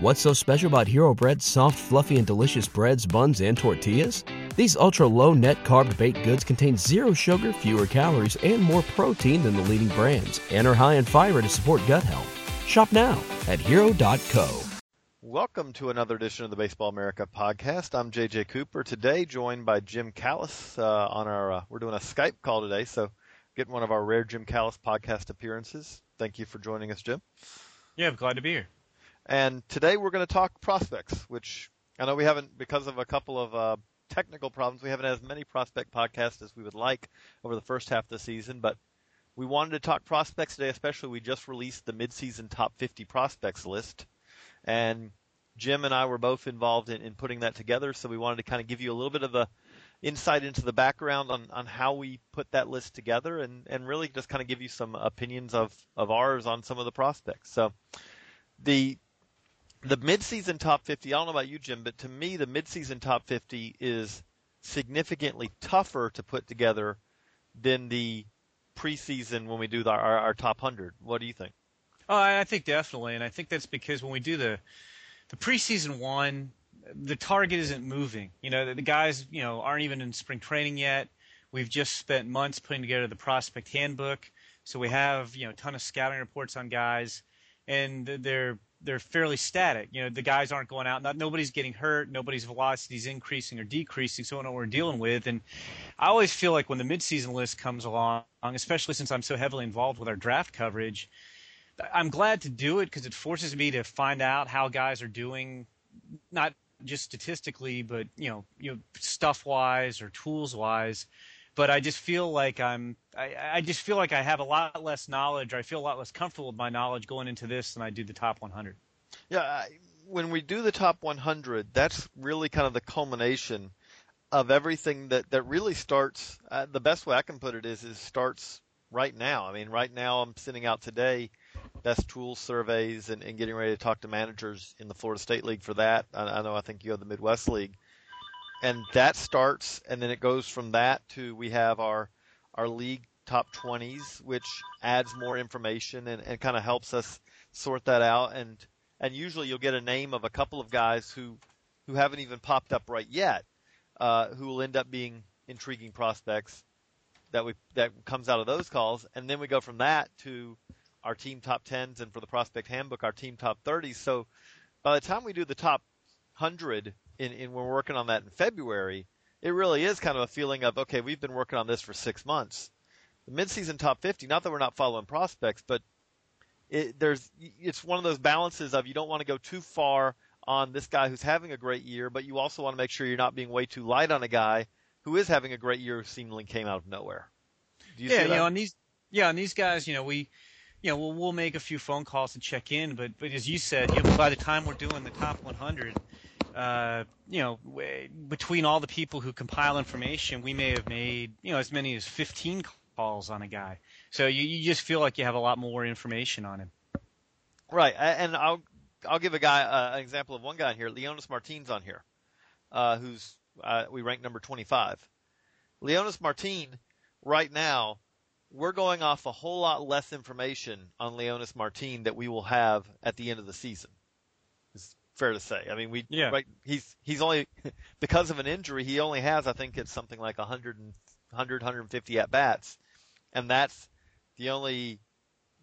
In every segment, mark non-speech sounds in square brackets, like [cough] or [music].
What's so special about Hero Bread's soft, fluffy, and delicious breads, buns, and tortillas? These ultra low net carb baked goods contain zero sugar, fewer calories, and more protein than the leading brands, and are high in fiber to support gut health. Shop now at hero.co. Welcome to another edition of the Baseball America podcast. I'm JJ Cooper. Today, joined by Jim Callis uh, on our. Uh, we're doing a Skype call today, so getting one of our rare Jim Callis podcast appearances. Thank you for joining us, Jim. Yeah, I'm glad to be here. And today we're going to talk prospects, which I know we haven't because of a couple of uh, technical problems. We haven't had as many prospect podcasts as we would like over the first half of the season, but we wanted to talk prospects today. Especially, we just released the midseason top 50 prospects list, and Jim and I were both involved in, in putting that together. So we wanted to kind of give you a little bit of the insight into the background on, on how we put that list together and, and really just kind of give you some opinions of, of ours on some of the prospects. So the the midseason top 50, I don't know about you, Jim, but to me, the midseason top 50 is significantly tougher to put together than the preseason when we do the, our, our top 100. What do you think? Oh, I think definitely, and I think that's because when we do the the preseason one, the target isn't moving. You know, the, the guys, you know, aren't even in spring training yet. We've just spent months putting together the prospect handbook, so we have you know a ton of scouting reports on guys, and they're they're fairly static. You know, the guys aren't going out. Not nobody's getting hurt. Nobody's velocity is increasing or decreasing. So we know what we're dealing with. And I always feel like when the midseason list comes along, especially since I'm so heavily involved with our draft coverage, I'm glad to do it because it forces me to find out how guys are doing, not just statistically, but you know, you know, stuff wise or tools wise. But I just feel like I'm, I, I just feel like I have a lot less knowledge, I feel a lot less comfortable with my knowledge going into this than I do the top 100. Yeah, I, when we do the top 100, that's really kind of the culmination of everything that that really starts. Uh, the best way I can put it is is starts right now. I mean, right now I'm sending out today best tools surveys and, and getting ready to talk to managers in the Florida State League for that. I, I know I think you have the Midwest League, and that starts, and then it goes from that to we have our our league top 20s, which adds more information and, and kind of helps us sort that out. And and usually you'll get a name of a couple of guys who who haven't even popped up right yet, uh, who will end up being intriguing prospects that we that comes out of those calls, and then we go from that to our team top 10s and for the prospect handbook our team top 30s. So by the time we do the top 100 in, in when we're working on that in February, it really is kind of a feeling of okay, we've been working on this for six months. The midseason top 50, not that we're not following prospects, but it, there's it's one of those balances of you don't want to go too far on this guy who's having a great year, but you also want to make sure you're not being way too light on a guy who is having a great year who seemingly came out of nowhere. You yeah, you know, on these yeah, on these guys, you know, we you know, we'll, we'll make a few phone calls and check in, but, but as you said, you know, by the time we're doing the top 100, uh, you know, between all the people who compile information, we may have made, you know, as many as 15 calls on a guy. So you, you just feel like you have a lot more information on him. Right. And I'll, I'll give a guy, uh, an example of one guy here, Leonys Martin's on here, uh, who's, uh, we rank number 25. Leonys Martin right now we're going off a whole lot less information on Leonys Martin that we will have at the end of the season. Fair to say. I mean, we yeah. right, he's he's only [laughs] because of an injury, he only has I think it's something like 100 and 100 150 at bats, and that's the only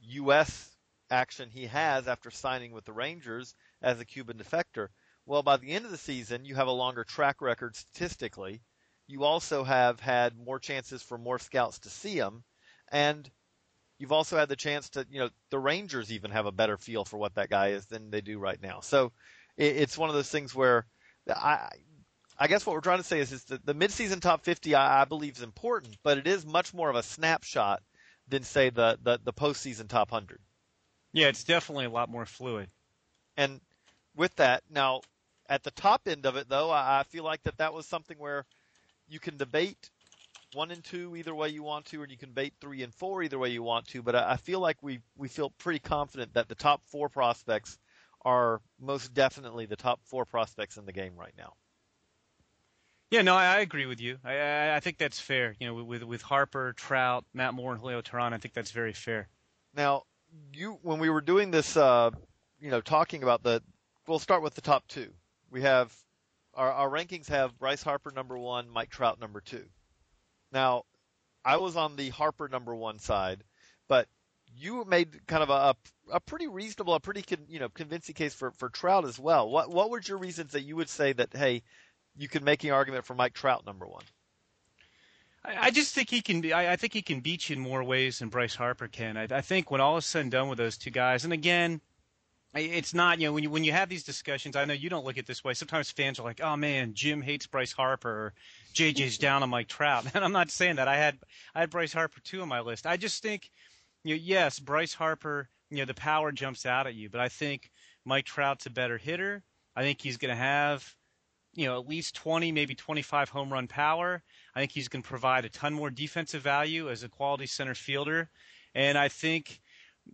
U.S. action he has after signing with the Rangers as a Cuban defector. Well, by the end of the season, you have a longer track record statistically. You also have had more chances for more scouts to see him and you've also had the chance to, you know, the Rangers even have a better feel for what that guy is than they do right now. So it, it's one of those things where I, I guess what we're trying to say is, is that the midseason top 50, I, I believe, is important, but it is much more of a snapshot than say the, the, the postseason top 100. Yeah, it's definitely a lot more fluid. And with that, now at the top end of it, though, I, I feel like that that was something where you can debate one and two either way you want to, or you can debate three and four either way you want to. But I, I feel like we we feel pretty confident that the top four prospects are most definitely the top four prospects in the game right now. Yeah, no, I, I agree with you. I, I think that's fair. You know, with with Harper, Trout, Matt Moore, and Julio Teheran, I think that's very fair. Now, you when we were doing this, uh, you know, talking about the we'll start with the top two. We have our, our rankings have Bryce Harper number one, Mike Trout number two. Now, I was on the Harper number one side, but you made kind of a, a pretty reasonable, a pretty you know convincing case for for Trout as well. What what were your reasons that you would say that hey, you can make an argument for Mike Trout number one? I just think he can. I, I think he can beat you in more ways than Bryce Harper can. I, I think when all is said and done with those two guys, and again, it's not you know when you when you have these discussions. I know you don't look at this way. Sometimes fans are like, "Oh man, Jim hates Bryce Harper," or "JJ's down on Mike Trout." [laughs] And I'm not saying that. I had I had Bryce Harper too on my list. I just think, you know, yes, Bryce Harper, you know, the power jumps out at you, but I think Mike Trout's a better hitter. I think he's going to have, you know, at least 20, maybe 25 home run power. I think he's going to provide a ton more defensive value as a quality center fielder, and I think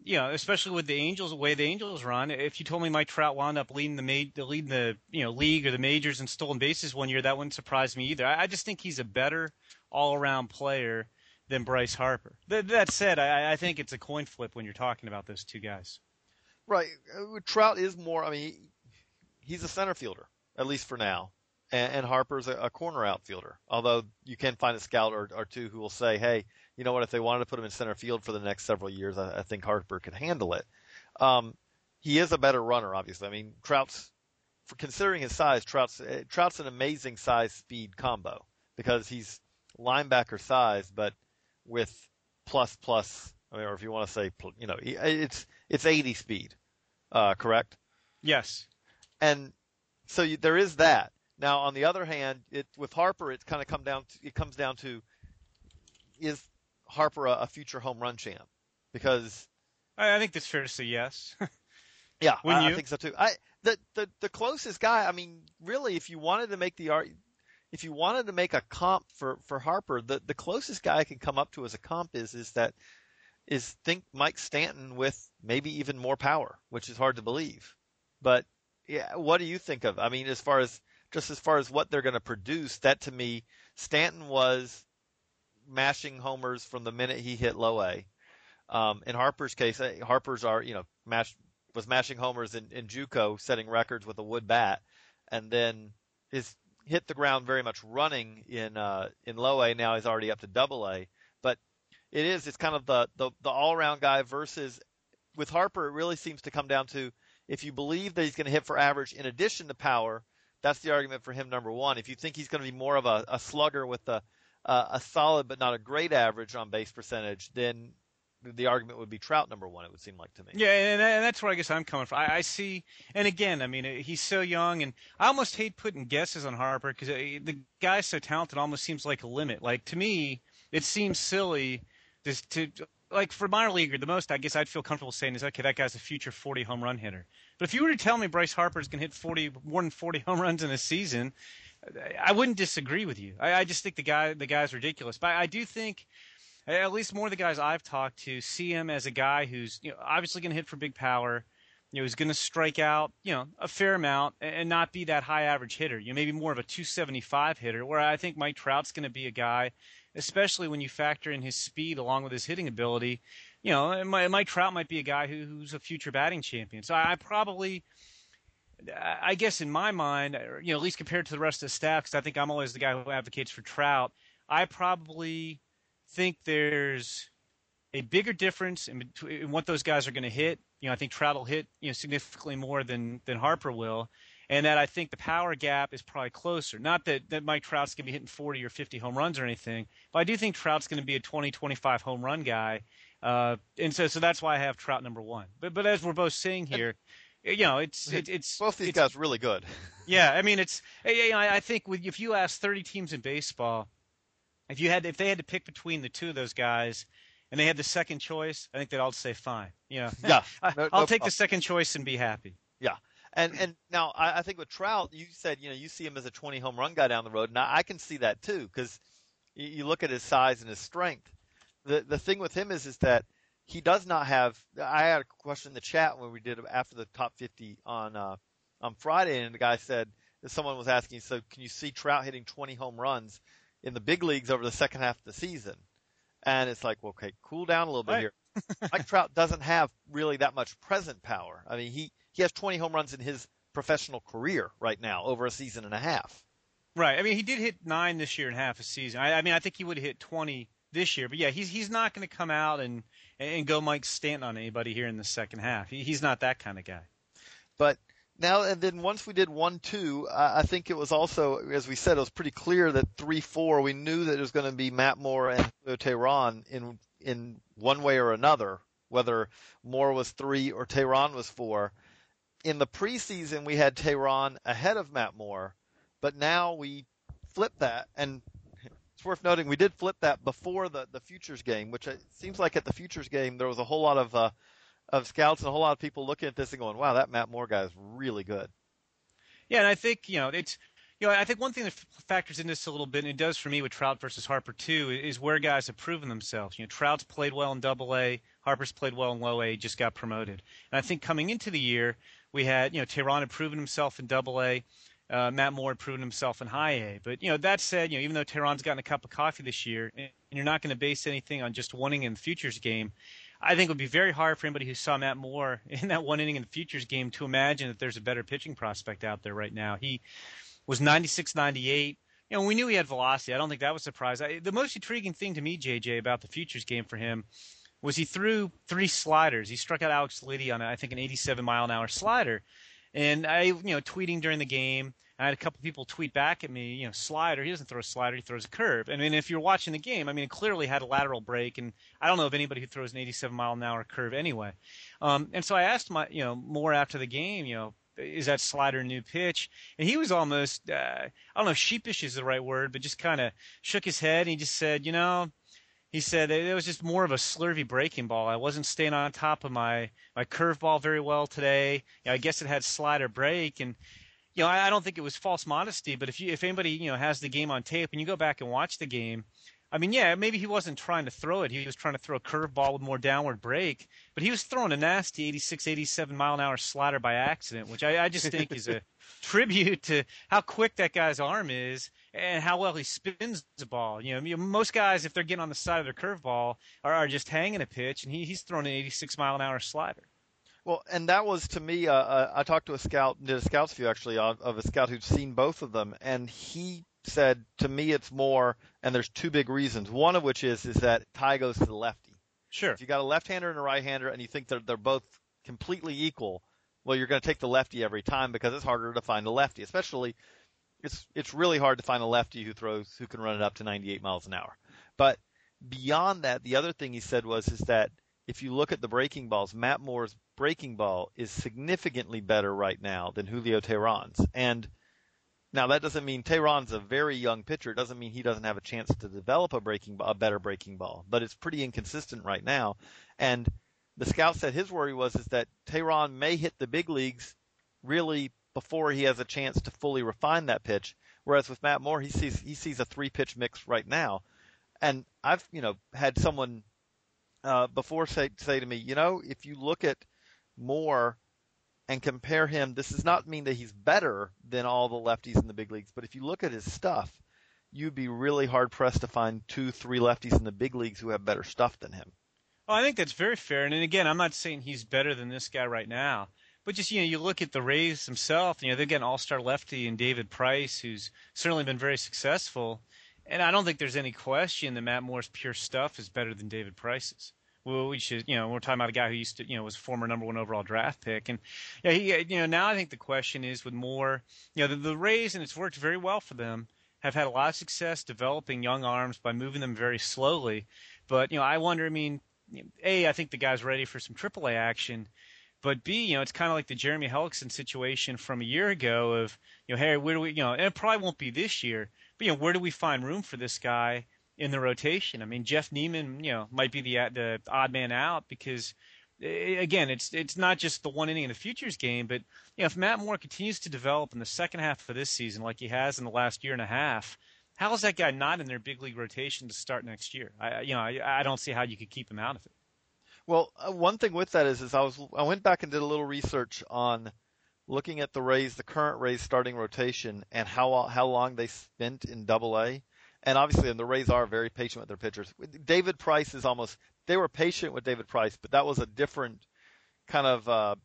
you know, especially with the Angels, the way the Angels run, if you told me Mike Trout wound up leading the ma- leading the you know league or the majors in stolen bases one year, that wouldn't surprise me either. I, I just think he's a better all-around player than Bryce Harper. Th- that said, I, I think it's a coin flip when you're talking about those two guys. Right, uh, Trout is more. I mean, he's a center fielder at least for now, and, and Harper's a, a corner outfielder. Although you can find a scout or, or two who will say, "Hey, you know what? If they wanted to put him in center field for the next several years, I, I think Harper could handle it. Um, he is a better runner, obviously. I mean, Trout's, for considering his size, Trout's eh, Trout's an amazing size speed combo because he's linebacker size, but with plus plus. I mean, or if you want to say, you know, it's it's 80 speed, uh, correct? Yes. And so you, there is that. Now, on the other hand, it with Harper, it's kind of come down. To, it comes down to is Harper a, a future home run champ? Because I, I think that's fair to say yes. [laughs] yeah, I, I, think so too. I the, the the closest guy. I mean, really, if you wanted to make the art, if you wanted to make a comp for for Harper, the the closest guy I can come up to as a comp is is that is think Mike Stanton with maybe even more power, which is hard to believe. But yeah, what do you think of? I mean, as far as just as far as what they're going to produce, that to me, Stanton was mashing homers from the minute he hit low A. Um, in Harper's case, eh, Harper's are you know mash, was mashing homers in, in JUCO, setting records with a wood bat, and then is hit the ground very much running in uh, in low A. Now he's already up to double A. But it is it's kind of the the, the all around guy versus with Harper. It really seems to come down to if you believe that he's going to hit for average in addition to power. That's the argument for him, number one. If you think he's going to be more of a, a slugger with the uh, a solid but not a great average on base percentage, then the argument would be Trout number one. It would seem like to me. Yeah, and, and that's where I guess I'm coming from. I, I, see, and again, I mean, he's so young, and I almost hate putting guesses on Harper because uh, the guy's so talented. Almost seems like a limit. Like to me, it seems silly just to like for minor leaguer. The most I guess I'd feel comfortable saying is okay, that guy's a future 40 home run hitter. But if you were to tell me Bryce Harper's going to hit 40 more than 40 home runs in a season, I wouldn't disagree with you. I, I just think the guy the guy's ridiculous. But I, I do think at least more of the guys I've talked to see him as a guy who's you know obviously going to hit for big power. You know, he's going to strike out, you know, a fair amount and not be that high average hitter. You know, maybe more of a 275 hitter. Where I think Mike Trout's going to be a guy, especially when you factor in his speed along with his hitting ability. You know, Mike Trout might be a guy who, who's a future batting champion. So I probably I guess in my mind, you know, at least compared to the rest of the staff, because I think I'm always the guy who advocates for Trout. I probably think there's a bigger difference in, between, in what those guys are going to hit. You know, I think Trout will hit you know significantly more than than Harper will, and that I think the power gap is probably closer. Not that that Mike Trout's going to be hitting 40 or 50 home runs or anything, but I do think Trout's going to be a 20, 25 home run guy. Uh, and so, so that's why I have Trout number one. But, but as we're both saying here, you know, it's it, it's both these it's, guys really good. Yeah, I mean, it's you know, I think with, if you ask 30 teams in baseball, if you had if they had to pick between the two of those guys, and they had the second choice, I think they'd all say fine. You know, yeah, [laughs] I, will no take the second choice and be happy. Yeah. And and now I, I think with Trout, you said you know you see him as a 20 home run guy down the road, and I, I can see that too because you, you look at his size and his strength. The the thing with him is is that he does not have. I had a question in the chat when we did after the top 50 on uh, on Friday, and the guy said someone was asking, so can you see Trout hitting 20 home runs in the big leagues over the second half of the season? And it's like, well, okay, cool down a little bit right. here. [laughs] Mike Trout doesn't have really that much present power. I mean, he he has 20 home runs in his professional career right now over a season and a half. Right. I mean, he did hit nine this year in half a season. I, I mean, I think he would have hit 20 this year. But yeah, he's he's not going to come out and and go Mike Stanton on anybody here in the second half. He, he's not that kind of guy. But now and then once we did one two, uh, I think it was also as we said it was pretty clear that three four we knew that it was going to be Matt Moore and Teheran in in one way or another, whether Moore was three or Teheran was four. In the preseason, we had Teheran ahead of Matt Moore, but now we flip that and it's worth noting we did flip that before the the futures game, which it seems like at the futures game there was a whole lot of uh, of scouts and a whole lot of people looking at this and going, "Wow, that Matt Moore guy is really good." Yeah, and I think you know it's you know I think one thing that factors in this a little bit, and it does for me with Trout versus Harper too, is where guys have proven themselves. You know, Trout's played well in Double A, Harper's played well in Low A, just got promoted, and I think coming into the year we had you know Teheran had proven himself in Double A. Uh, Matt Moore had proven himself in high A. But you know that said, you know even though Teheran's gotten a cup of coffee this year, and you're not going to base anything on just winning in the futures game, I think it would be very hard for anybody who saw Matt Moore [laughs] in that one inning in the futures game to imagine that there's a better pitching prospect out there right now. He was 96, 98. You know, we knew he had velocity. I don't think that was a surprise. I, the most intriguing thing to me, JJ, about the futures game for him was he threw three sliders. He struck out Alex Liddi on, I think, an 87 mile an hour slider. And I, you know, tweeting during the game, I had a couple people tweet back at me, you know, slider. He doesn't throw a slider; he throws a curve. I mean, if you're watching the game, I mean, it clearly had a lateral break, and I don't know of anybody who throws an 87 mile an hour curve anyway. Um, and so I asked my, you know, more after the game, you know, is that slider a new pitch? And he was almost, uh, I don't know, sheepish is the right word, but just kind of shook his head. And he just said, you know, he said it was just more of a slurvy breaking ball. I wasn't staying on top of my my curveball very well today. You know, I guess it had slider break, and you know I, I don't think it was false modesty. But if you if anybody you know has the game on tape and you go back and watch the game, I mean, yeah, maybe he wasn't trying to throw it. He was trying to throw a curveball with more downward break, but he was throwing a nasty 86, 87 mile an hour slider by accident, which I, I just think is a [laughs] tribute to how quick that guy's arm is and how well he spins the ball. You know, most guys, if they're getting on the side of their curveball, are, are just hanging a pitch, and he, he's throwing an 86 mile an hour slider. Well, and that was to me. Uh, uh, I talked to a scout, did a scouts view actually of, of a scout who'd seen both of them, and he said to me it's more. And there's two big reasons. One of which is is that tie goes to the lefty. Sure. If you got a left-hander and a right-hander, and you think they're they're both completely equal, well, you're going to take the lefty every time because it's harder to find a lefty, especially it's it's really hard to find a lefty who throws who can run it up to 98 miles an hour. But beyond that, the other thing he said was is that if you look at the breaking balls, Matt Moore's breaking ball is significantly better right now than Julio Teheran's. And now that doesn't mean Teheran's a very young pitcher. It doesn't mean he doesn't have a chance to develop a breaking a better breaking ball, but it's pretty inconsistent right now. And the scout said his worry was is that Teheran may hit the big leagues really before he has a chance to fully refine that pitch. Whereas with Matt Moore, he sees he sees a three pitch mix right now, and I've you know had someone uh, before say say to me, you know, if you look at Moore and compare him, this does not mean that he's better than all the lefties in the big leagues, but if you look at his stuff, you'd be really hard pressed to find two, three lefties in the big leagues who have better stuff than him. Well, I think that's very fair. And again, I'm not saying he's better than this guy right now. But just you know, you look at the Rays themselves. You know, they've got an all-star lefty in David Price, who's certainly been very successful. And I don't think there's any question that Matt Moore's pure stuff is better than David Price's. Well, we should, you know, we're talking about a guy who used to, you know, was a former number one overall draft pick, and yeah, he, you know, now I think the question is with Moore, you know, the, the Rays, and it's worked very well for them, have had a lot of success developing young arms by moving them very slowly. But you know, I wonder. I mean, a, I think the guy's ready for some AAA action, but B, you know, it's kind of like the Jeremy Hellickson situation from a year ago of, you know, hey, where do we, you know, and it probably won't be this year, you know, where do we find room for this guy in the rotation? I mean, Jeff Niemann, you know, might be the the odd man out because again, it's it's not just the one inning in the futures game, but you know, if Matt Moore continues to develop in the second half of this season like he has in the last year and a half, how is that guy not in their big league rotation to start next year? I you know, I, I don't see how you could keep him out of it. Well, uh, one thing with that is, is I was I went back and did a little research on looking at the Rays, the current Rays starting rotation, and how how long they spent in Double A. And obviously, and the Rays are very patient with their pitchers. David Price is almost they were patient with David Price, but that was a different kind of uh,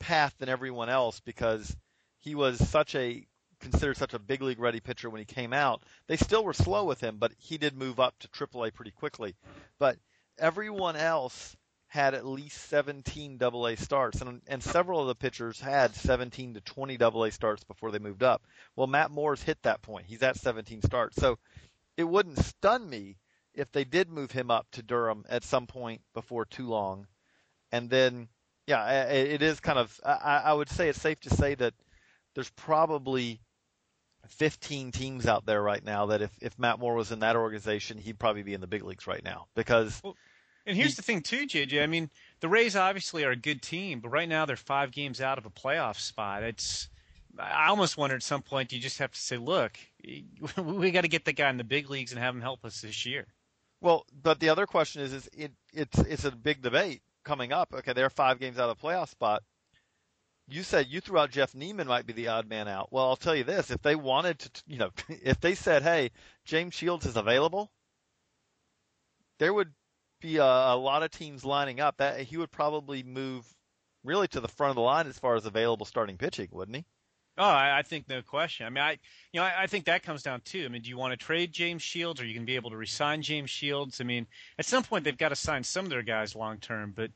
path than everyone else because he was such a considered such a big league ready pitcher when he came out. They still were slow with him, but he did move up to AAA pretty quickly. But everyone else had at least 17 double A starts and, and several of the pitchers had 17 to 20 double A starts before they moved up. Well, Matt Moore's hit that point. He's at 17 starts. So it wouldn't stun me if they did move him up to Durham at some point before too long. And then, yeah, it is kind of, I, I would say it's safe to say that there's probably 15 teams out there right now that if, if Matt Moore was in that organization, he'd probably be in the big leagues right now because. Well, and here's the thing too, JJ. I mean, the Rays obviously are a good team, but right now they're five games out of a playoff spot. It's, I almost wonder at some point you just have to say, look, [laughs] we got to get the guy in the big leagues and have him help us this year. Well, but the other question is, is it, it's it's a big debate coming up. Okay, they're five games out of the playoff spot you said you threw out Jeff Niemann might be the odd man out. Well, I'll tell you this: if they wanted to, you know, [laughs] if they said, "Hey, James Shields is available," there would be a, a lot of teams lining up. That he would probably move really to the front of the line as far as available starting pitching, wouldn't he? Oh, I, I think no question. I mean, I you know I, I think that comes down too. I mean, do you want to trade James Shields, or you can be able to resign James Shields? I mean, at some point they've got to sign some of their guys long term, but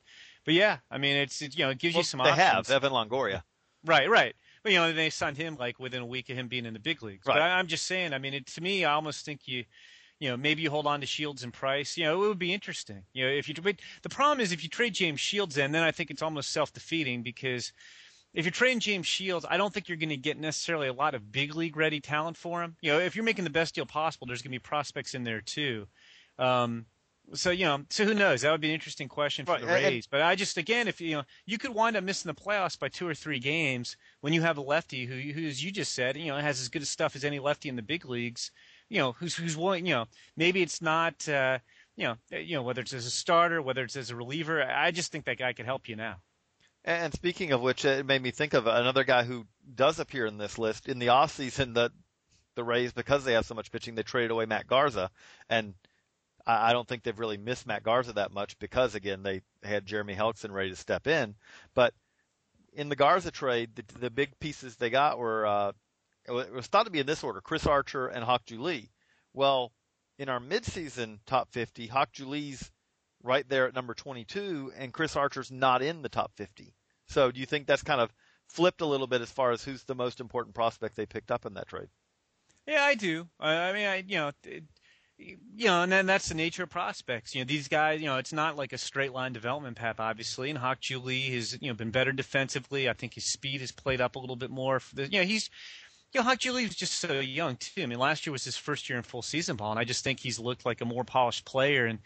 but yeah, I mean, it's it, you know it gives well, you some. They options. have Evan Longoria. Right, right. But you know they signed him like within a week of him being in the big leagues. Right. But I, I'm just saying. I mean, it, to me, I almost think you. You know, maybe you hold on to Shields and Price. You know, it would be interesting. You know, if you but the problem is if you trade James Shields in, then I think it's almost self defeating because if you're trading James Shields, I don't think you're going to get necessarily a lot of big league ready talent for him. You know, if you're making the best deal possible, there's going to be prospects in there too. Um, so you know, so who knows? That would be an interesting question for the Rays. But I just again, if you know, you could wind up missing the playoffs by two or three games when you have a lefty who, who as you just said, you know, has as good a stuff as any lefty in the big leagues. You know, who's who's willing. You know, maybe it's not. Uh, you know, you know whether it's as a starter, whether it's as a reliever. I just think that guy could help you now. And speaking of which, it made me think of another guy who does appear in this list in the offseason. The the Rays, because they have so much pitching, they traded away Matt Garza, and I, don't think they've really missed Matt Garza that much because again they had Jeremy Hellickson ready to step in. But in the Garza trade, the, the big pieces they got were uh, it was thought to be in this order: Chris Archer and Hak-Ju Lee. Well, in our midseason top 50, Hak-Ju Lee's right there at number 22, and Chris Archer's not in the top 50. So, do you think that's kind of flipped a little bit as far as who's the most important prospect they picked up in that trade? Yeah, I do. I mean, I you know, it, you know, and then that's the nature of prospects. You know, these guys, you know, it's not like a straight line development path, obviously. And Hak-Ju Lee has, you know, been better defensively. I think his speed has played up a little bit more. The, you know, he's, you know, Hak-Ju Lee was just so young too. I mean, last year was his first year in full season ball, and I just think he's looked like a more polished player. And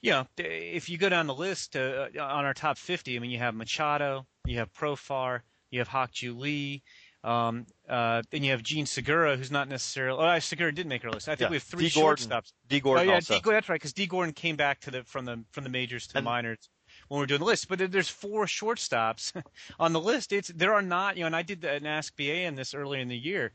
you know, if you go down the list uh, on our top 50, I mean, you have Machado, you have Profar, you have Hak-Ju Lee. Um, uh, then you have Jean Segura, who's not necessarily. Oh, Segura did make our list. I think yeah. we have three Dee Gordon. shortstops. Dee Gordon. Oh yeah, also. Dee, that's right, because Dee Gordon came back to the from the from the majors to and, the minors when we are doing the list. But there's four shortstops [laughs] on the list. It's there are not. You know, and I did an Ask BA in this earlier in the year.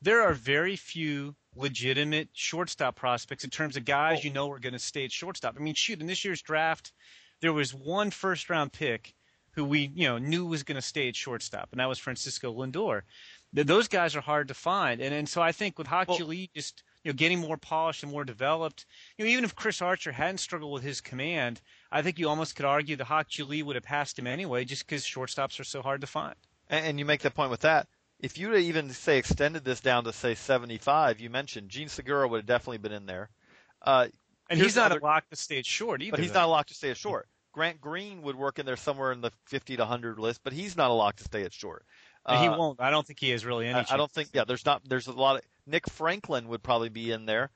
There are very few legitimate shortstop prospects in terms of guys oh. you know are going to stay at shortstop. I mean, shoot, in this year's draft, there was one first round pick who we you know knew was going to stay at shortstop, and that was Francisco Lindor. Those guys are hard to find, and and so I think with Lee well, just you know getting more polished and more developed, you know even if Chris Archer hadn't struggled with his command, I think you almost could argue the Hak-Ju Lee would have passed him anyway, just because shortstops are so hard to find. And, and you make the point with that. If you even say extended this down to say 75, you mentioned Jean Segura would have definitely been in there. Uh, and he's not other, a lock to stay at short either. But he's though. not a lock to stay at short. Grant Green would work in there somewhere in the 50 to 100 list, but he's not a lock to stay at short. Uh, he won't. I don't think he has really any. I, I, don't think. Yeah, there's not. There's a lot of Nick Franklin would probably be in there.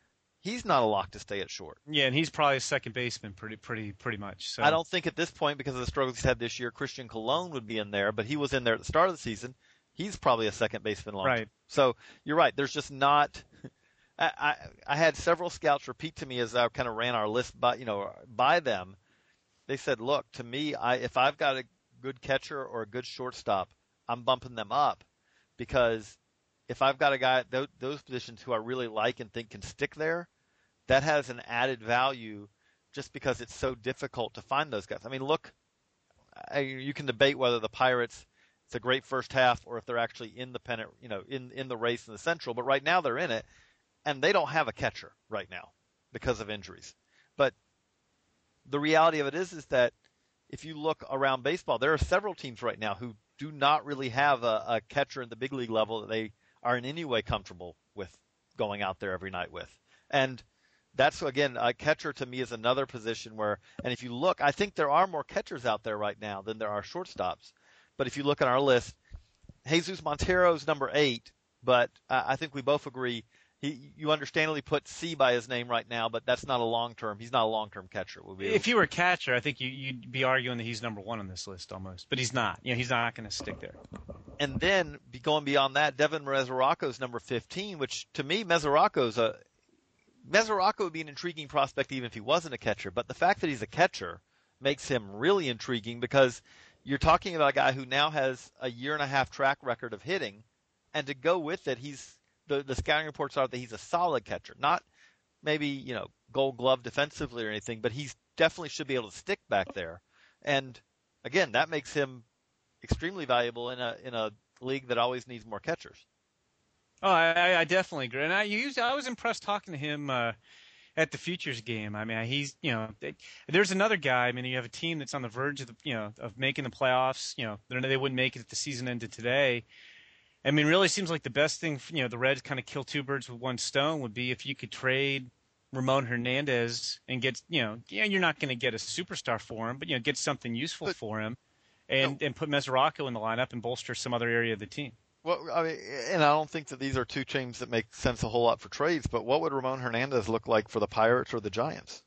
He's not a lock to stay at short. Yeah, and he's probably a second baseman, pretty, pretty, pretty much. So I don't think at this point, because of the struggles he's had this year, Christian Colon would be in there, but he was in there at the start of the season. He's probably a second baseman long. Right. So you're right. There's just not. [laughs] I, I, I had several scouts repeat to me as I kind of ran our list by you know by them. They said, "Look, to me, I if I've got a good catcher or a good shortstop, I'm bumping them up because if I've got a guy at those, those positions who I really like and think can stick there, that has an added value just because it's so difficult to find those guys. I mean, look, you can debate whether the Pirates it's a great first half or if they're actually in the pennant, you know, in in the race in the Central. But right now they're in it, and they don't have a catcher right now because of injuries. But the reality of it is, is that if you look around baseball, there are several teams right now who do not really have a, a catcher in the big league level that they are in any way comfortable with going out there every night with. And that's again a catcher to me is another position where and if you look I think there are more catchers out there right now than there are shortstops. But if you look at our list, Jesus Montero is number eight, but I think we both agree he, you understandably put C by his name right now, but that's not a long term. He's not a long term catcher. if he were a catcher, I think you, you'd be arguing that he's number one on this list almost, but he's not. You know, he's not going to stick there. And then be going beyond that, Devin Mesoraco is number 15, which to me, Mesoraco's a Mesoraco would be an intriguing prospect even if he wasn't a catcher. But the fact that he's a catcher makes him really intriguing because you're talking about a guy who now has a year and a half track record of hitting, and to go with it, he's the the scouting reports are that he's a solid catcher, not maybe you know Gold Glove defensively or anything, but he's definitely should be able to stick back there. And again, that makes him extremely valuable in a in a league that always needs more catchers. Oh, I, I definitely agree, and I used I was impressed talking to him. Uh, at the futures game. I mean, he's you know, there's another guy. I mean, you have a team that's on the verge of the you know of making the playoffs. You know, they wouldn't make it if the season ended today, I mean, really seems like the best thing, you know, the Reds kind of kill two birds with one stone would be if you could trade Ramon Hernandez and get, you know, yeah, you're not going to get a superstar for him, but you know, get something useful but, for him, and no. and put Mesoraco in the lineup and bolster some other area of the team. Well, I mean, and I don't think that these are two teams that make sense a whole lot for trades. But what would Ramon Hernandez look like for the Pirates or the Giants?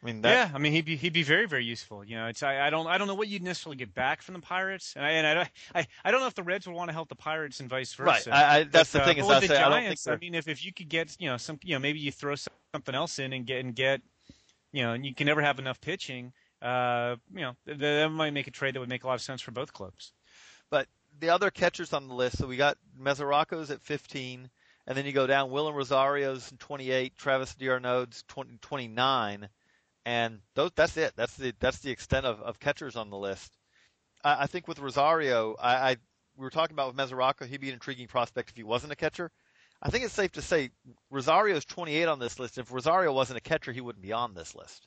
I mean, that... yeah, I mean, he'd be he'd be very very useful. You know, it's I, I don't I don't know what you'd necessarily get back from the Pirates, and I and I, I, I don't know if the Reds would want to help the Pirates and vice versa. Right, I, I, that's but, the thing uh, is, I, the say, Giants, I, I mean, if if you could get you know some you know maybe you throw something else in and get and get you know and you can never have enough pitching. Uh, you know, that, that might make a trade that would make a lot of sense for both clubs. But the other catchers on the list, so we got Mesoraco's at 15, and then you go down Wilin Rosario's 28, Travis d'Arnaud's 20, 29 and those, that's it. That's the that's the extent of, of catchers on the list. I, I think with Rosario, I, I we were talking about with Mesoraco, he'd be an intriguing prospect if he wasn't a catcher. I think it's safe to say Rosario's 28 on this list. If Rosario wasn't a catcher, he wouldn't be on this list.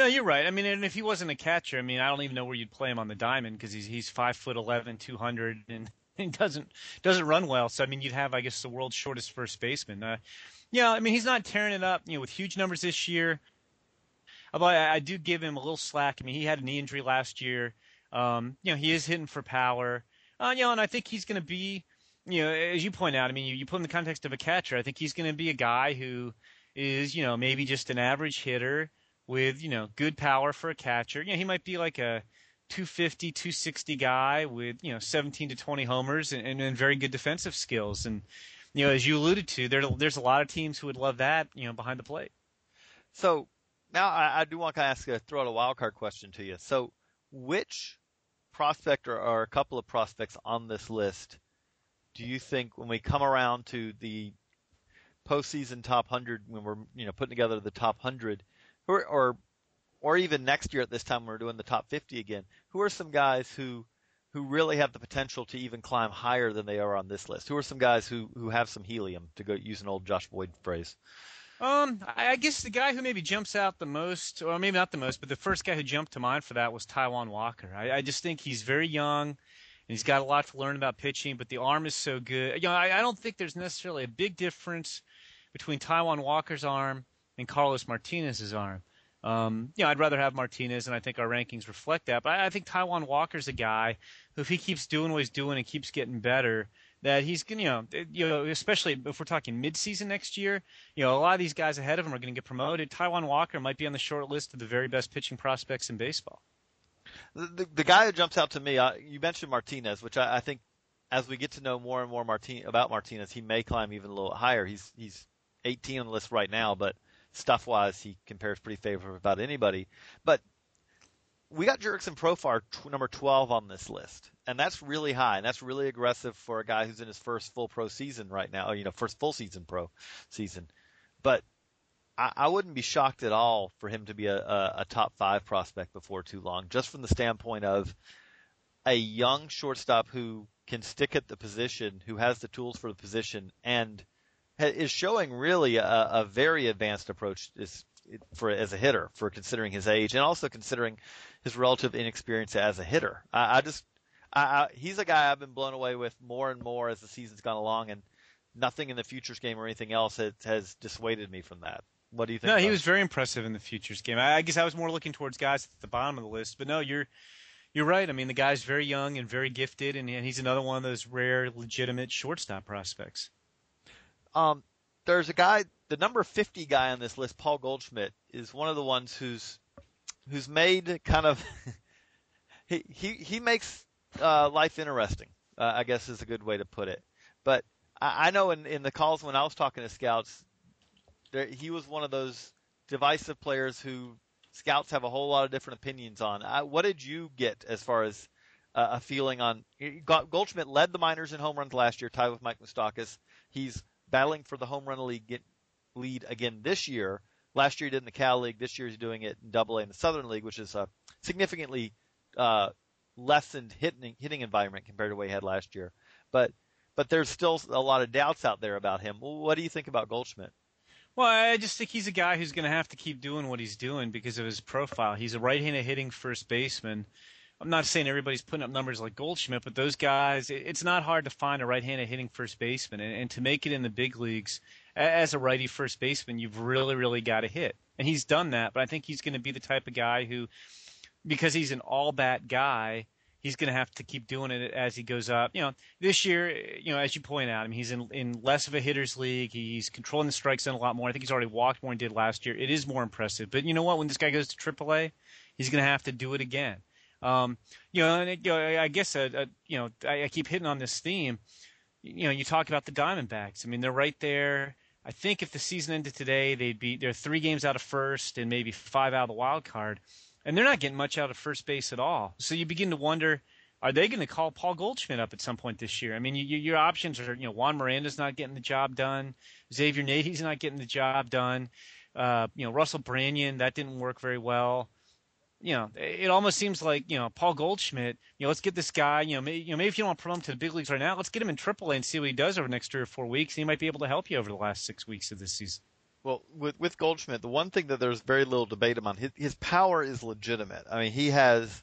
No, you're right. I mean, and if he wasn't a catcher, I mean, I don't even know where you'd play him on the diamond because he's he's five foot eleven, two hundred, and [laughs] he doesn't doesn't run well. So I mean, you'd have I guess the world's shortest first baseman. Uh, yeah, I mean, he's not tearing it up, you know, with huge numbers this year. Although I, I do give him a little slack. I mean, he had a knee injury last year. Um, you know, he is hitting for power. Uh, you know, and I think he's going to be, you know, as you point out. I mean, you, you put him in the context of a catcher. I think he's going to be a guy who is, you know, maybe just an average hitter with, you know, good power for a catcher. You know, he might be like a 250, 260 guy with, you know, 17 to 20 homers and, and, and very good defensive skills. And, you know, as you alluded to, there, there's a lot of teams who would love that, you know, behind the plate. So now I, I do want to ask a throw out a wild card question to you. So, which prospect or, or a couple of prospects on this list do you think when we come around to the postseason top hundred when we're you know putting together the top hundred, or, or or even next year at this time when we're doing the top fifty again, who are some guys who who really have the potential to even climb higher than they are on this list? Who are some guys who who have some helium to go use an old Josh Boyd phrase? Um, I guess the guy who maybe jumps out the most, or maybe not the most, but the first guy who jumped to mind for that was Taijuan Walker. I, I just think he's very young, and he's got a lot to learn about pitching. But the arm is so good. You know, I, I don't think there's necessarily a big difference between Taijuan Walker's arm and Carlos Martinez's arm. Um, you know, I'd rather have Martinez, and I think our rankings reflect that. But I, I think Taijuan Walker's a guy who, if he keeps doing what he's doing and keeps getting better, that he's going you know, you know, especially if we're talking midseason next year, you know, a lot of these guys ahead of him are going to get promoted. Taijuan Walker might be on the short list of the very best pitching prospects in baseball. The, the, the guy who jumps out to me, uh, you mentioned Martinez, which I, I think as we get to know more and more Martin, about Martinez, he may climb even a little higher. He's he's 18 on the list right now, but stuff wise, he compares pretty favorably about anybody. But we got Jurickson Profar t- number 12 on this list, and that's really high, and that's really aggressive for a guy who's in his first full pro season right now, you know, first full season pro season. But I, I wouldn't be shocked at all for him to be a, a, a top five prospect before too long, just from the standpoint of a young shortstop who can stick at the position, who has the tools for the position, and is showing really a, a very advanced approach is for as a hitter for considering his age and also considering his relative inexperience as a hitter. I, I just I, I, he's a guy I've been blown away with more and more as the season's gone along, and nothing in the futures game or anything else has, has dissuaded me from that. What do you think? No, he was very impressive in the futures game. I, I guess I was more looking towards guys at the bottom of the list, but no, you're you're right. I mean, the guy's very young and very gifted, and, and he's another one of those rare, legitimate shortstop prospects. Um, there's a guy, the number 50 guy on this list, Paul Goldschmidt, is one of the ones who's who's made kind of [laughs] he he he makes uh, life interesting. Uh, I guess is a good way to put it. But I, I know in in the calls when I was talking to scouts, there, he was one of those divisive players who scouts have a whole lot of different opinions on. I, what did you get as far as uh, a feeling on? Goldschmidt led the minors in home runs last year, tied with Mike Moustakas. He's battling for the home run league lead again this year. Last year he did in the Cal League. This year he's doing it in Double A in the Southern League, which is a significantly uh, lessened hitting hitting environment compared to what he had last year. But but there's still a lot of doubts out there about him. What do you think about Goldschmidt? Well, I just think he's a guy who's going to have to keep doing what he's doing because of his profile. He's a right-handed hitting first baseman I'm not saying everybody's putting up numbers like Goldschmidt, but those guys, it's not hard to find a right-handed hitting first baseman, and, and to make it in the big leagues as a righty first baseman, you've really, really got to hit. And he's done that, but I think he's going to be the type of guy who, because he's an all-bat guy, he's going to have to keep doing it as he goes up. You know, this year, you know, as you point out, I mean, he's in in less of a hitters league. He's controlling the strike zone a lot more. I think he's already walked more than he did last year. It is more impressive. But you know what? When this guy goes to AAA, he's going to have to do it again. Um, you know, and it, you know, I guess uh, uh, you know, I, I keep hitting on this theme. You know, you talk about the Diamondbacks. I mean, they're right there. I think if the season ended today, they'd be they're three games out of first and maybe five out of the wild card, and they're not getting much out of first base at all. So you begin to wonder, are they going to call Paul Goldschmidt up at some point this year? I mean, you, your options are, you know, Juan Miranda's not getting the job done, Xavier Nady's not getting the job done, uh, you know, Russell Branyan that didn't work very well you know, it almost seems like you know Paul Goldschmidt. You know, let's get this guy. You know, maybe, you know, maybe if you don't promote him to the big leagues right now, let's get him in AAA and see what he does over the next three or four weeks. He might be able to help you over the last six weeks of this season. Well, with with Goldschmidt, the one thing that there's very little debate about his his power is legitimate. I mean, he has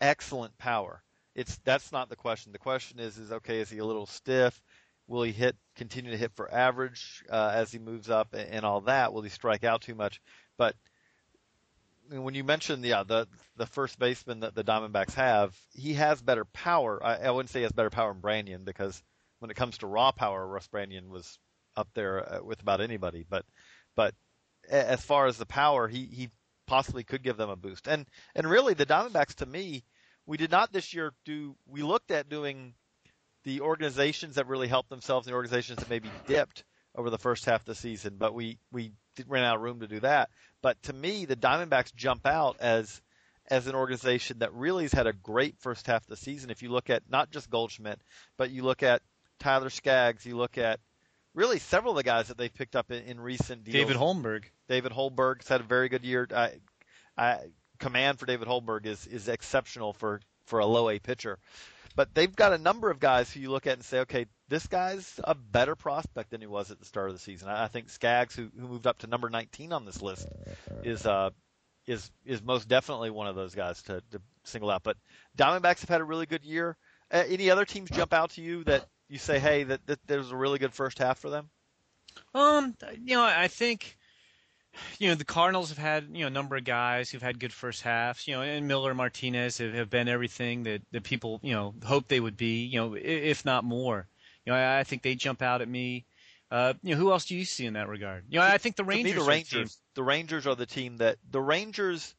excellent power. It's that's not the question. The question is is okay, is he a little stiff? Will he hit continue to hit for average uh, as he moves up and, and all that? Will he strike out too much? But when you mentioned yeah the the first baseman that the Diamondbacks have, he has better power. I, I wouldn't say he has better power than Branyan because when it comes to raw power, Russ Branyan was up there uh, with about anybody. But but as far as the power, he he possibly could give them a boost. And and really, the Diamondbacks to me, we did not this year do. We looked at doing the organizations that really helped themselves, the organizations that maybe dipped over the first half of the season, but we we ran out of room to do that. But to me, the Diamondbacks jump out as as an organization that really has had a great first half of the season. If you look at not just Goldschmidt, but you look at Tyler Skaggs, you look at really several of the guys that they've picked up in, in recent deals. David Holmberg. David Holmberg's had a very good year. I, I, command for David Holmberg is is exceptional for for a low A pitcher. But they've got a number of guys who you look at and say, okay, this guy's a better prospect than he was at the start of the season. I, think Skaggs, who, who moved up to number 19 on this list, is uh, is is most definitely one of those guys to, to single out. But Diamondbacks have had a really good year. Uh, any other teams jump out to you that you say, hey, that, that there's a really good first half for them? Um, you know, I think you know, the Cardinals have had, you know, a number of guys who've had good first halves, you know, and Miller Martinez have, have been everything that, that people, you know, hoped they would be, you know, if not more. You know, I, I think they jump out at me. Uh, you know, who else do you see in that regard? You know, I think the Rangers. me, the Rangers, the, the Rangers are the team that the Rangers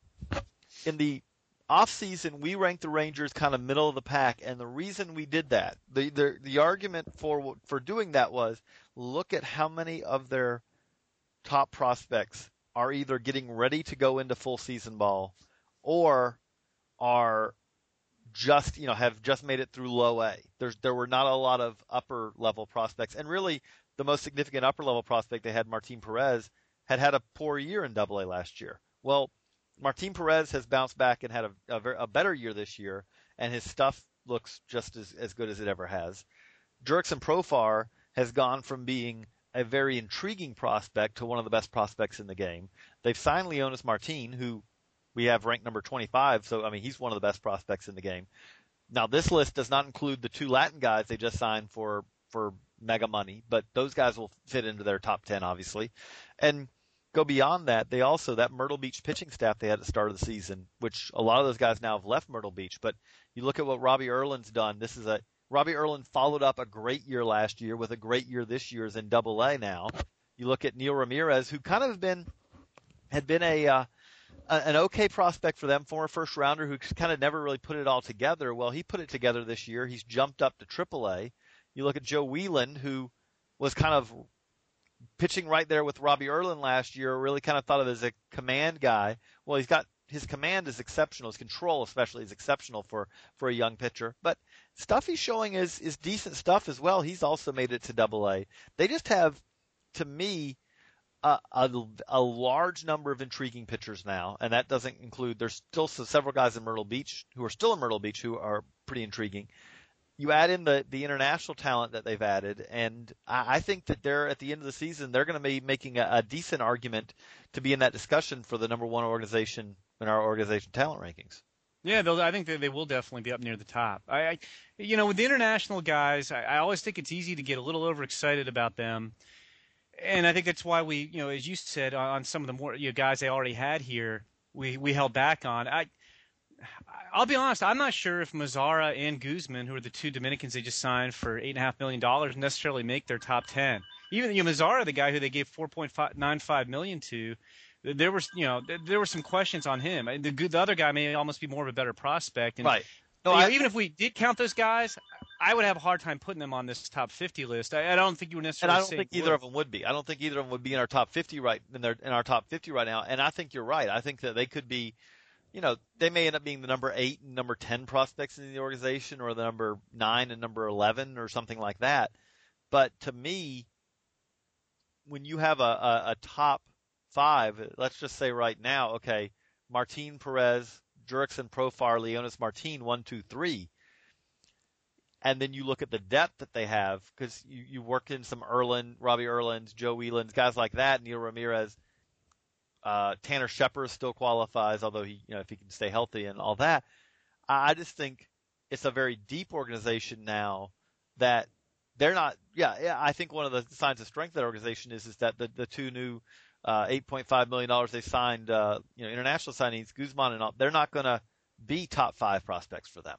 in the off season we ranked the Rangers kind of middle of the pack, and the reason we did that, the the the argument for for doing that was look at how many of their top prospects are either getting ready to go into full season ball or are just you know have just made it through low A. There's there were not a lot of upper level prospects, and really the most significant upper level prospect they had, Martin Perez, had had a poor year in Double A last year. Well, Martin Perez has bounced back and had a, a, a better year this year, and his stuff looks just as, as good as it ever has. Jurickson Profar has gone from being a very intriguing prospect to one of the best prospects in the game. They've signed Leonys Martin, who we have ranked number 25, so I mean he's one of the best prospects in the game. Now this list does not include the two Latin guys they just signed for for mega money, but those guys will fit into their top 10 obviously. And go beyond that, they also that Myrtle Beach pitching staff they had at the start of the season, which a lot of those guys now have left Myrtle Beach, but you look at what Robbie Erlin's done. This is a Robbie Erlin followed up a great year last year with a great year this year is in Double A now. You look at Neil Ramirez, who kind of been had been a uh, an okay prospect for them, former first rounder who kind of never really put it all together. Well, he put it together this year. He's jumped up to Triple A. You look at Joe Wieland, who was kind of pitching right there with Robbie Erlin last year, really kind of thought of as a command guy. Well, he's got his command is exceptional. His control, especially, is exceptional for for a young pitcher. But stuff he's showing is is decent stuff as well. He's also made it to Double A. They just have, to me, a, a, large number of intriguing pitchers now, and that doesn't include. There's still several guys in Myrtle Beach who are still in Myrtle Beach who are pretty intriguing. You add in the the international talent that they've added, and I, I think that they're at the end of the season they're going to be making a, a decent argument to be in that discussion for the number one organization in our organization talent rankings. Yeah, I think they will definitely be up near the top. I, I you know, with the international guys, I, I always think it's easy to get a little overexcited about them, and I think that's why we, you know, as you said, on some of the more you know, guys they already had here, we we held back on. I, I'll be honest, I'm not sure if Mazara and Guzman, who are the two Dominicans they just signed for eight and a half million dollars, necessarily make their top ten. Even you know, Mazara, the guy who they gave 4.95 million to, there was you know there were some questions on him. The, the other guy may almost be more of a better prospect. And, right. No, I, even if we did count those guys, I would have a hard time putting them on this top 50 list. I, I don't think you would necessarily. And I don't think either of them would be. I don't think either of them would be in our top 50 right in their in our top 50 right now. And I think you're right. I think that they could be, you know, they may end up being the number eight and number 10 prospects in the organization, or the number nine and number 11, or something like that. But to me, when you have a, a, a top five, let's just say right now, okay, Martin Perez, Jurickson Profar, Leonys Martin, one, two, three. And then you look at the depth that they have, because you, you work in some Erlin, Robbie Erlins, Joe Wielands, guys like that, Neil Ramirez. Uh, Tanner Scheper still qualifies, although he, you know, if he can stay healthy and all that. I just think it's a very deep organization now that they're not. Yeah, yeah. I think one of the signs of strength of that organization is is that the the two new uh, $8.5 million they signed, uh, you know, international signings, Guzman and all, they're not going to be top five prospects for them.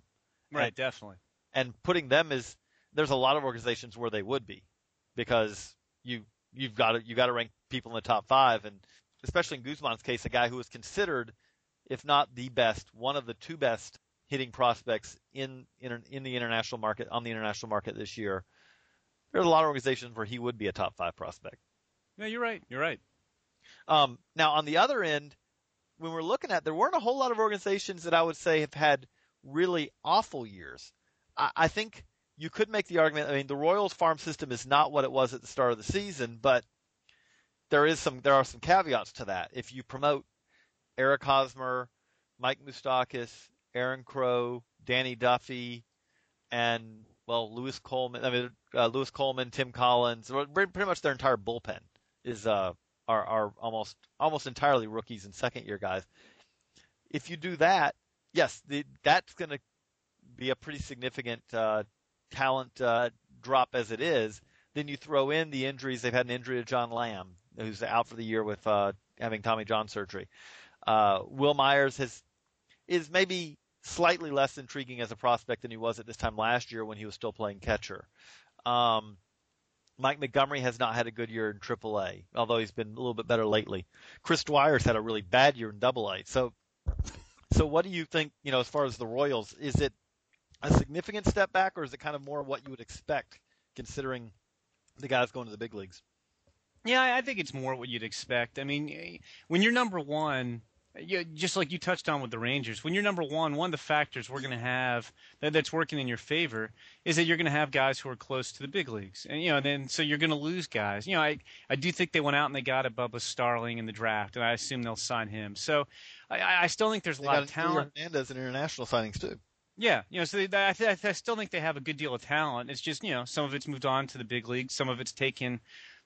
Right, and, definitely. And putting them is, there's a lot of organizations where they would be because you, you've got to, you got to rank people in the top five. And especially in Guzman's case, a guy who was considered, if not the best, one of the two best hitting prospects in, in, in the international market, on the international market this year. There's a lot of organizations where he would be a top five prospect. Yeah, you're right. You're right. Um, now, on the other end, when we're looking at, there weren't a whole lot of organizations that I would say have had really awful years. I, I think you could make the argument. I mean, the Royals farm system is not what it was at the start of the season, but there is some there are some caveats to that. If you promote Eric Hosmer, Mike Moustakas, Aaron Crow, Danny Duffy, and well, Louis Coleman. I mean, uh, Louis Coleman, Tim Collins, pretty much their entire bullpen is uh, are, are almost almost entirely rookies and second year guys. If you do that, yes, the, that's going to be a pretty significant uh, talent uh, drop as it is. Then you throw in the injuries. They've had an injury to John Lamb, who's out for the year with uh, having Tommy John surgery. Uh, Wil Myers has is maybe slightly less intriguing as a prospect than he was at this time last year when he was still playing catcher. Um, Mike Montgomery has not had a good year in AAA, although he's been a little bit better lately. Chris Dwyer's had a really bad year in AA. So, so what do you think? You know, as far as the Royals, is it a significant step back, or is it kind of more what you would expect, considering the guys going to the big leagues? Yeah, I think it's more what you'd expect. I mean, when you're number one, you, just like you touched on with the Rangers, when you're number one, one of the factors we're going to have that, that's working in your favor is that you're going to have guys who are close to the big leagues, and you know, then so you're going to lose guys. You know, I I do think they went out and they got a Bubba Starling in the draft, and I assume they'll sign him. So I, I still think there's a they lot of talent. Hernandez in international signings too. Yeah, you know, so they, I, th- I still think they have a good deal of talent. It's just you know some of it's moved on to the big league, some of it's taken,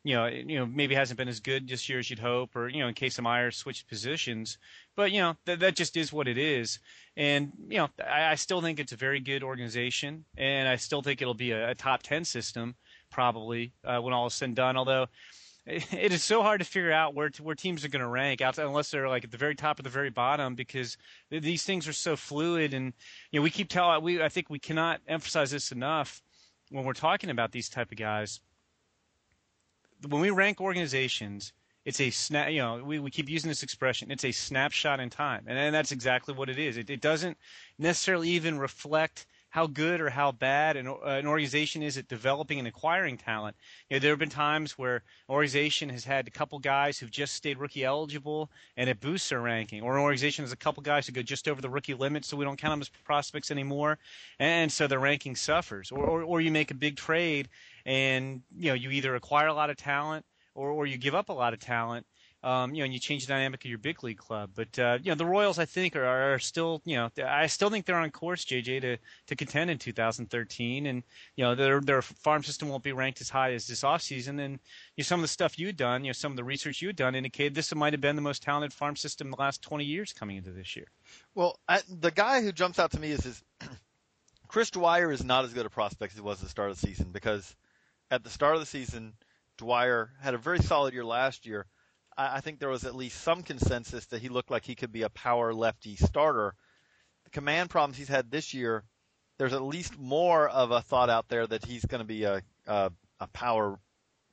you know, you know maybe hasn't been as good this year as you'd hope, or you know in case of Myers switched positions. But you know that that just is what it is, and you know I, I still think it's a very good organization, and I still think it'll be a, a top ten system probably uh, when all is said and done. Although [laughs] it is so hard to figure out where where teams are going to rank outside unless they're like at the very top or the very bottom because these things are so fluid and you know we keep telling we I think we cannot emphasize this enough when we're talking about these type of guys when we rank organizations it's a snap you know we, we keep using this expression it's a snapshot in time. And, and that's exactly what it is. It, it doesn't necessarily even reflect how good or how bad an, an organization is at developing and acquiring talent. You know, there have been times where an organization has had a couple guys who've just stayed rookie eligible and it boosts their ranking, or an organization has a couple guys who go just over the rookie limit, so we don't count them as prospects anymore, and so their ranking suffers. Or, or, or you make a big trade and you know you either acquire a lot of talent or, or you give up a lot of talent um, you know, and you change the dynamic of your big league club. But uh, you know, the Royals, I think, are, are still, you know, I still think they're on course, JJ, to to contend in 2013, and you know, their their farm system won't be ranked as high as this offseason. And you know, some of the stuff you'd done, you know, some of the research you'd done indicated this might have been the most talented farm system in the last 20 years coming into this year. Well, I, the guy who jumps out to me is his. [clears throat] Chris Dwyer is not as good a prospect as he was at the start of the season because at the start of the season, Dwyer had a very solid year last year I, think there was at least some consensus that he looked like he could be a power lefty starter. The command problems he's had this year, there's at least more of a thought out there that he's going to be a, a, a power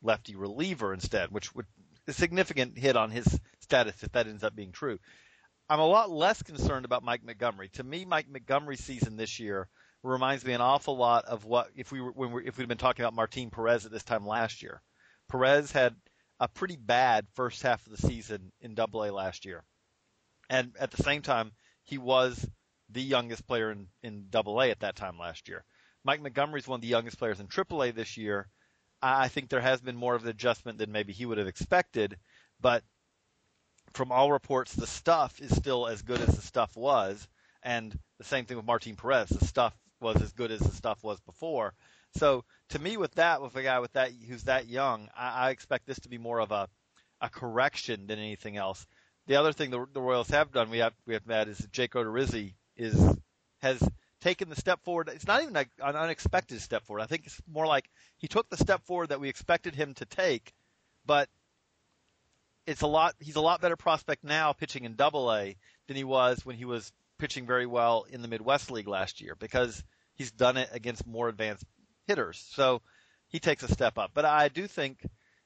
lefty reliever instead, which would a significant hit on his status if that ends up being true. I'm a lot less concerned about Mike Montgomery. To me, Mike Montgomery's season this year reminds me an awful lot of what if we were when we if we'd been talking about Martin Perez at this time last year. Perez had a pretty bad first half of the season in Double A last year, and at the same time, he was the youngest player in in Double A at that time last year. Mike Montgomery's one of the youngest players in Triple A this year. I think there has been more of an adjustment than maybe he would have expected, but from all reports, the stuff is still as good as the stuff was, and the same thing with Martin Perez. The stuff was as good as the stuff was before. So to me, with that, with a guy with that who's that young, I, I expect this to be more of a a correction than anything else. The other thing the, the Royals have done, we have we have met, is Jake Odorizzi is has taken the step forward. It's not even a, an unexpected step forward. I think it's more like he took the step forward that we expected him to take, but it's a lot. He's a lot better prospect now pitching in Double A than he was when he was pitching very well in the Midwest League last year because he's done it against more advanced hitters. So he takes a step up. But I do think,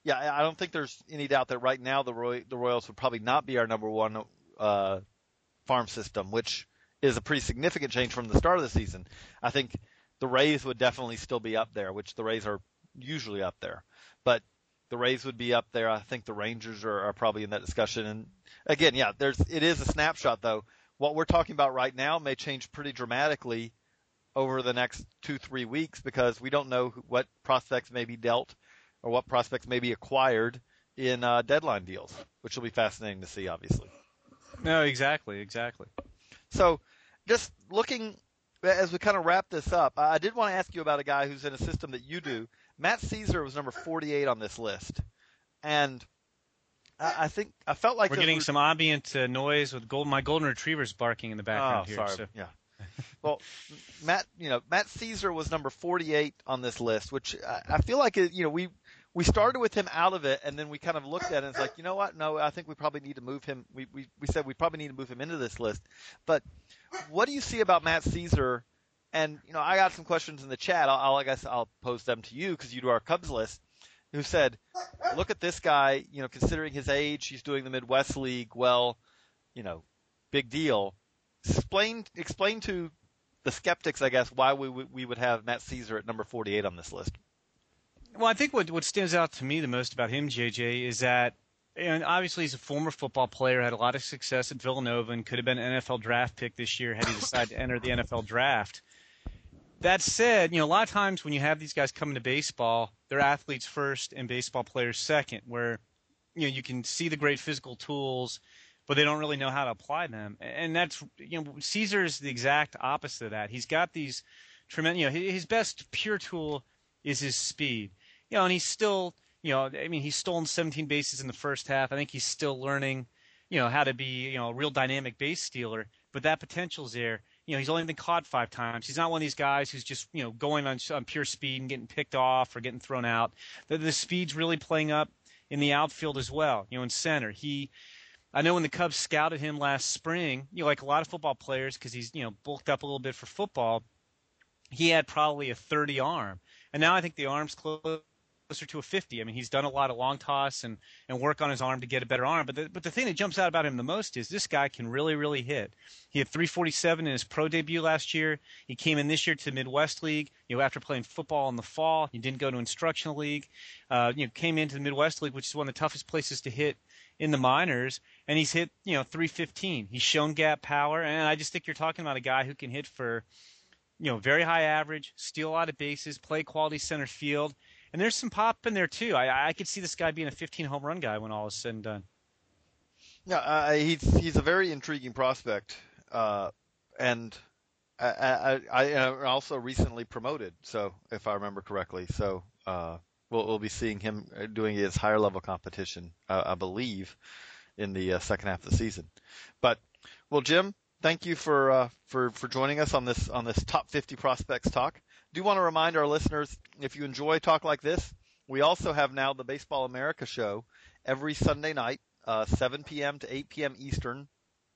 yeah, I don't think there's any doubt that right now the Roy, the Royals would probably not be our number one uh, farm system, which is a pretty significant change from the start of the season. I think the Rays would definitely still be up there, which the Rays are usually up there. But the Rays would be up there. I think the Rangers are, are probably in that discussion. And again, yeah, there's it is a snapshot though. What we're talking about right now may change pretty dramatically over the next two, three weeks because we don't know what prospects may be dealt or what prospects may be acquired in uh, deadline deals, which will be fascinating to see, obviously. No, exactly, exactly. So, just looking as we kind of wrap this up, I did want to ask you about a guy who's in a system that you do. Matt Szczur was number 48 on this list, and I, think I felt like we're getting some ambient uh, noise with gold, my golden retrievers barking in the background oh, here. Sorry. So. Yeah well, Matt, you know, Matt Szczur was number 48 on this list, which I, I feel like, it, you know, we, we started with him out of it and then we kind of looked at it and it's like, you know what? No, I think we probably need to move him. We, we, we said we probably need to move him into this list. But what do you see about Matt Szczur? And, you know, I got some questions in the chat. I'll, I'll I guess I'll pose them to you because you do our Cubs list who said, look at this guy, you know, considering his age, he's doing the Midwest League well, you know, big deal explain explain to the skeptics, I guess, why we we would have Matt Szczur at number 48 on this list. Well, I think what what stands out to me the most about him, JJ, is that and obviously he's a former football player, had a lot of success at Villanova, and could have been an NFL draft pick this year had he decided to enter the NFL draft. That said, you know, a lot of times when you have these guys come to baseball, they're athletes first and baseball players second, where you know you can see the great physical tools but they don't really know how to apply them. And that's you know Szczur is the exact opposite of that. He's got these tremendous. You know, his best pure tool is his speed. You know, and he's still you know I mean he's stolen 17 bases in the first half. I think he's still learning you know how to be you know a real dynamic base stealer. But that potential's there. You know, he's only been caught five times. He's not one of these guys who's just you know going on, on pure speed and getting picked off or getting thrown out. The, the speed's really playing up in the outfield as well. You know, in center, he I know when the Cubs scouted him last spring, you know, like a lot of football players, because he's you know bulked up a little bit for football, he had probably a 30 arm, and now I think the arm's closer to a 50. I mean, he's done a lot of long toss and and work on his arm to get a better arm. But the, but the thing that jumps out about him the most is this guy can really really hit. He had 347 in his pro debut last year. He came in this year to Midwest League. You know, after playing football in the fall, he didn't go to instructional league. Uh, you know, came into the Midwest League, which is one of the toughest places to hit in the minors, and he's hit you know 315. He's shown gap power, and I just think you're talking about a guy who can hit for you know very high average, steal a lot of bases, play quality center field, and there's some pop in there too. I I could see this guy being a 15 home run guy when all is said and done. Yeah, uh, he's he's a very intriguing prospect, uh, and I, I, I also recently promoted. So if I remember correctly, so uh, we'll, we'll be seeing him uh, doing his higher level competition, uh, I believe, in the uh, second half of the season. But well, Jim, thank you for uh, for for joining us on this on this top 50 prospects talk. Do want to remind our listeners if you enjoy talk like this, we also have now the Baseball America show every Sunday night, uh, 7 p.m. to 8 p.m. Eastern.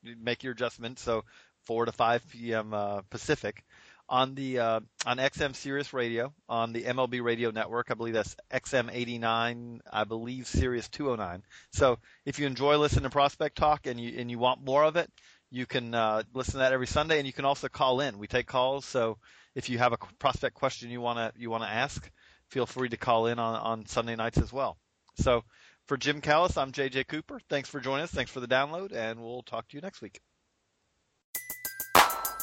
make your adjustments, so 4 to 5 p.m. Uh, Pacific on the uh, on XM Sirius Radio on the MLB Radio Network. I believe that's XM 89. I believe Sirius 209. So if you enjoy listening to Prospect Talk and you and you want more of it, you can uh, listen to that every Sunday, and you can also call in. We take calls, so if you have a prospect question you wanna you wanna ask, feel free to call in on on Sunday nights as well. So for Jim Callis, I'm JJ Cooper. Thanks for joining us. Thanks for the download, and we'll talk to you next week.